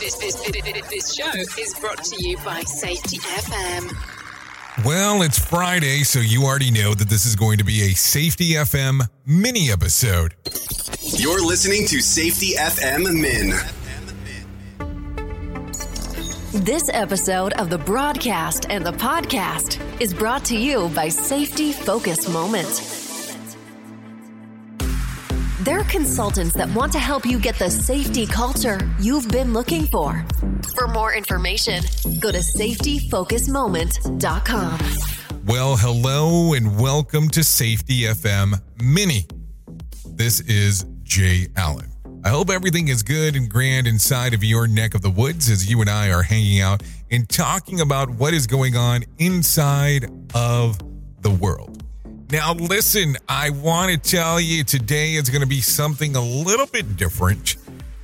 This, this, this, this show is brought to you by Safety FM. Well, it's Friday, so you already know that this is going to be a Safety FM mini episode. You're listening to Safety FM Min. This episode of the broadcast and the podcast is brought to you by Safety Focus Moment. They're consultants that want to help you get the safety culture you've been looking for. For more information, go to safetyfocusmoment.com. Well, hello and welcome to Safety FM Mini. This is Jay Allen. I hope everything is good and grand inside of your neck of the woods as you and I are hanging out and talking about what is going on inside of the world. Now, listen, I want to tell you today is going to be something a little bit different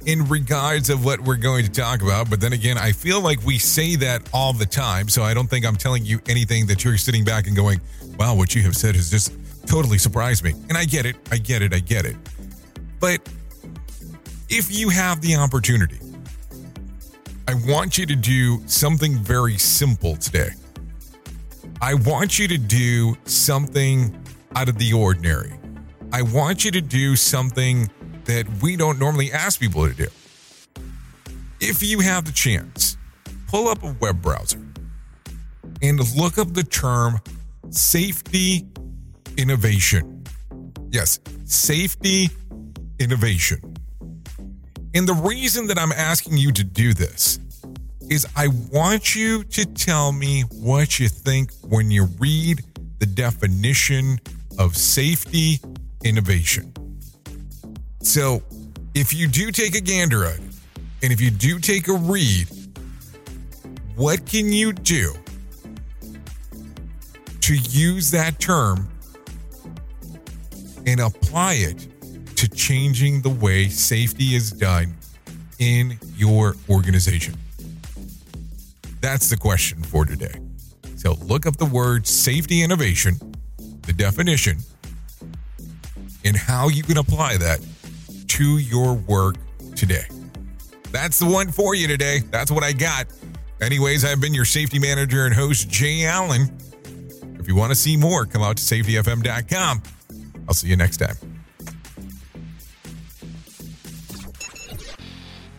in regards of what we're going to talk about. But then again, I feel like we say that all the time. So I don't think I'm telling you anything that you're sitting back and going, wow, what you have said has just totally surprised me. And I get it. I get it. I get it. But if you have the opportunity, I want you to do something very simple today. I want you to do something out of the ordinary. I want you to do something that we don't normally ask people to do. If you have the chance, pull up a web browser and look up the term safety innovation. Yes, safety innovation. And the reason that I'm asking you to do this is I want you to tell me what you think when you read the definition of safety innovation. So, if you do take a gander at it, and if you do take a read, what can you do to use that term and apply it to changing the way safety is done in your organization? That's the question for today. So look up the word safety innovation, the definition, and how you can apply that to your work today. That's the one for you today. That's what I got. Anyways, I've been your safety manager and host, Jay Allen. If you want to see more, come out to safetyfm.com. I'll see you next time.